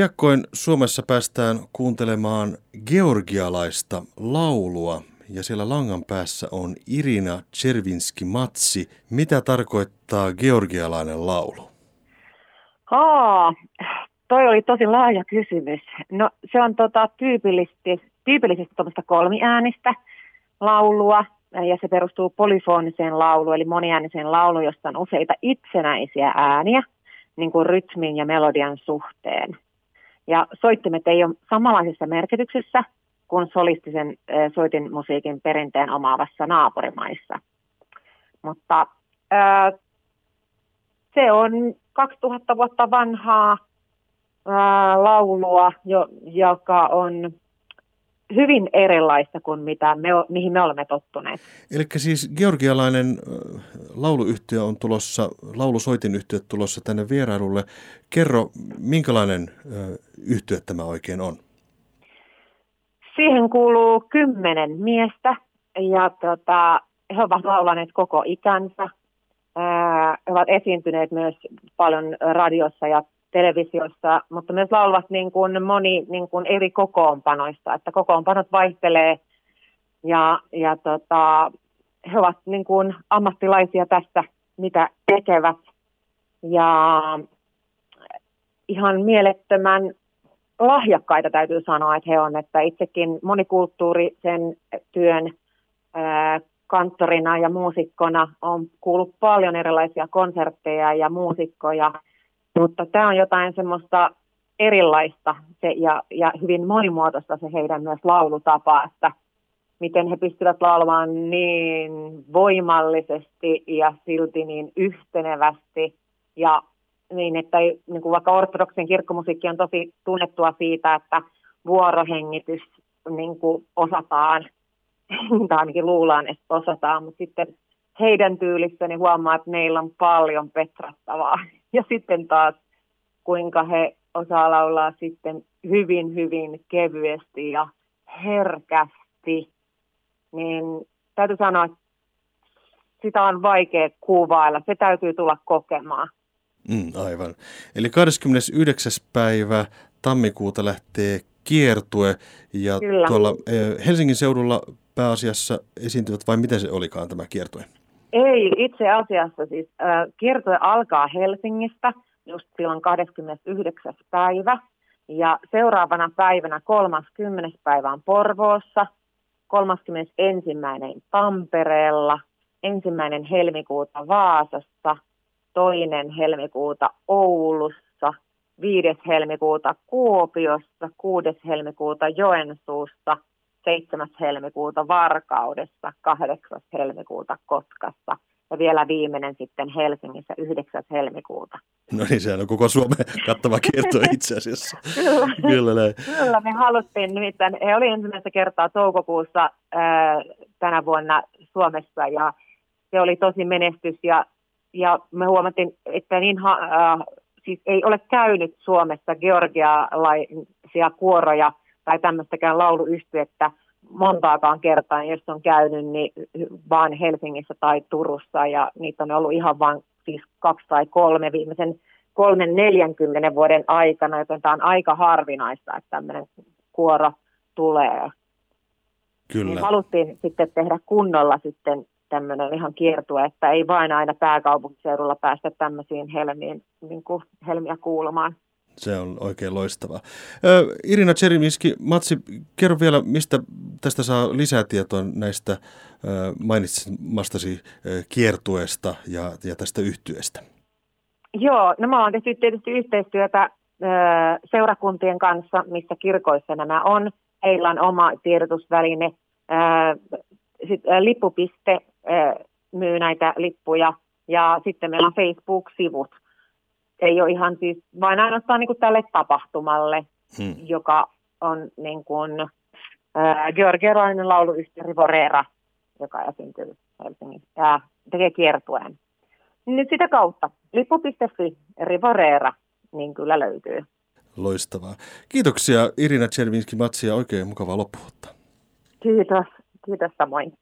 Piakkoin Suomessa päästään kuuntelemaan georgialaista laulua ja siellä langan päässä on Irina Chervinski-Matsi. Mitä tarkoittaa georgialainen laulu? Aa, toi oli tosi laaja kysymys. No se on tota, tyypillisesti, tyypillisesti tuommoista kolmiäänistä laulua ja se perustuu polyfoniseen lauluun, eli moniääniseen lauluun, jossa on useita itsenäisiä ääniä niin kuin rytmin ja melodian suhteen. Ja soittimet ei ole samanlaisessa merkityksessä kuin solistisen soitin musiikin perinteen omaavassa naapurimaissa. Mutta ää, se on 2000 vuotta vanhaa ää, laulua, jo, joka on hyvin erilaista kuin mitä me, mihin me olemme tottuneet. Eli siis georgialainen lauluyhtiö on tulossa, laulusoitinyhtiö tulossa tänne vierailulle. Kerro, minkälainen yhtiö tämä oikein on? Siihen kuuluu kymmenen miestä ja tota, he ovat laulaneet koko ikänsä. he ovat esiintyneet myös paljon radiossa ja televisiossa, mutta myös laulavat niin kuin moni niin kuin eri kokoonpanoista, että kokoonpanot vaihtelee ja, ja tota, he ovat niin kuin ammattilaisia tästä, mitä tekevät. Ja ihan mielettömän lahjakkaita täytyy sanoa, että he on, että itsekin monikulttuurisen työn ää, kanttorina ja muusikkona on kuullut paljon erilaisia konsertteja ja muusikkoja – mutta tämä on jotain semmoista erilaista se, ja, ja hyvin monimuotoista se heidän myös laulutapa, että miten he pystyvät laulamaan niin voimallisesti ja silti niin yhtenevästi. Ja niin, että niin kuin vaikka ortodoksen kirkkomusiikki on tosi tunnettua siitä, että vuorohengitys niin kuin osataan, tai ainakin luullaan, että osataan, mutta sitten heidän tyylissäni huomaa, että meillä on paljon petrattavaa. Ja sitten taas, kuinka he osaa laulaa sitten hyvin, hyvin kevyesti ja herkästi, niin täytyy sanoa, että sitä on vaikea kuvailla. Se täytyy tulla kokemaan. Mm, aivan. Eli 29. päivä tammikuuta lähtee kiertue ja Kyllä. tuolla eh, Helsingin seudulla pääasiassa esiintyvät vai miten se olikaan tämä kiertue? Ei, itse asiassa siis äh, kiertue alkaa Helsingistä just silloin 29. päivä. Ja seuraavana päivänä 30. päivä on Porvoossa, 31. Tampereella, ensimmäinen helmikuuta Vaasassa, toinen helmikuuta Oulussa, 5. helmikuuta Kuopiossa, 6. helmikuuta Joensuussa – 7. helmikuuta Varkaudessa, 8. helmikuuta Kotkassa ja vielä viimeinen sitten Helsingissä 9. helmikuuta. No niin, sehän on koko Suomen kattava kierto itse asiassa. Kyllä, Kyllä, näin. Kyllä, me haluttiin nimittäin, he oli ensimmäistä kertaa toukokuussa ää, tänä vuonna Suomessa ja se oli tosi menestys ja, ja me huomattiin, että niin ha, äh, siis ei ole käynyt Suomessa georgialaisia kuoroja tai tämmöistäkään lauluyhtyettä montaakaan kertaa, jos on käynyt, niin vaan Helsingissä tai Turussa, ja niitä on ollut ihan vain siis kaksi tai kolme viimeisen kolmen neljänkymmenen vuoden aikana, joten tämä on aika harvinaista, että tämmöinen kuoro tulee. Kyllä. Niin haluttiin sitten tehdä kunnolla sitten tämmöinen ihan kiertue, että ei vain aina pääkaupunkiseudulla päästä tämmöisiin helmiin, niin kuin helmiä kuulumaan. Se on oikein loistavaa. Irina Tserimiski, Matsi, kerro vielä, mistä tästä saa lisää tietoa näistä mainitsemastasi kiertueesta ja, ja tästä yhtyeestä? Joo, no mä oon tehty tietysti yhteistyötä seurakuntien kanssa, missä kirkoissa nämä on. Heillä on oma tiedotusväline. Lippupiste myy näitä lippuja ja sitten meillä on Facebook-sivut – ei ole ihan siis vain ainoastaan niin kuin tälle tapahtumalle, hmm. joka on niin kuin, äh, georgialainen lauluyhtiö Rivorera, joka esiintyy Helsingissä ja tekee kiertueen. Nyt sitä kautta lippu.fi Rivorera, niin kyllä löytyy. Loistavaa. Kiitoksia Irina Tservinski-Matsia, oikein mukavaa loppuvuotta. Kiitos, kiitos samoin.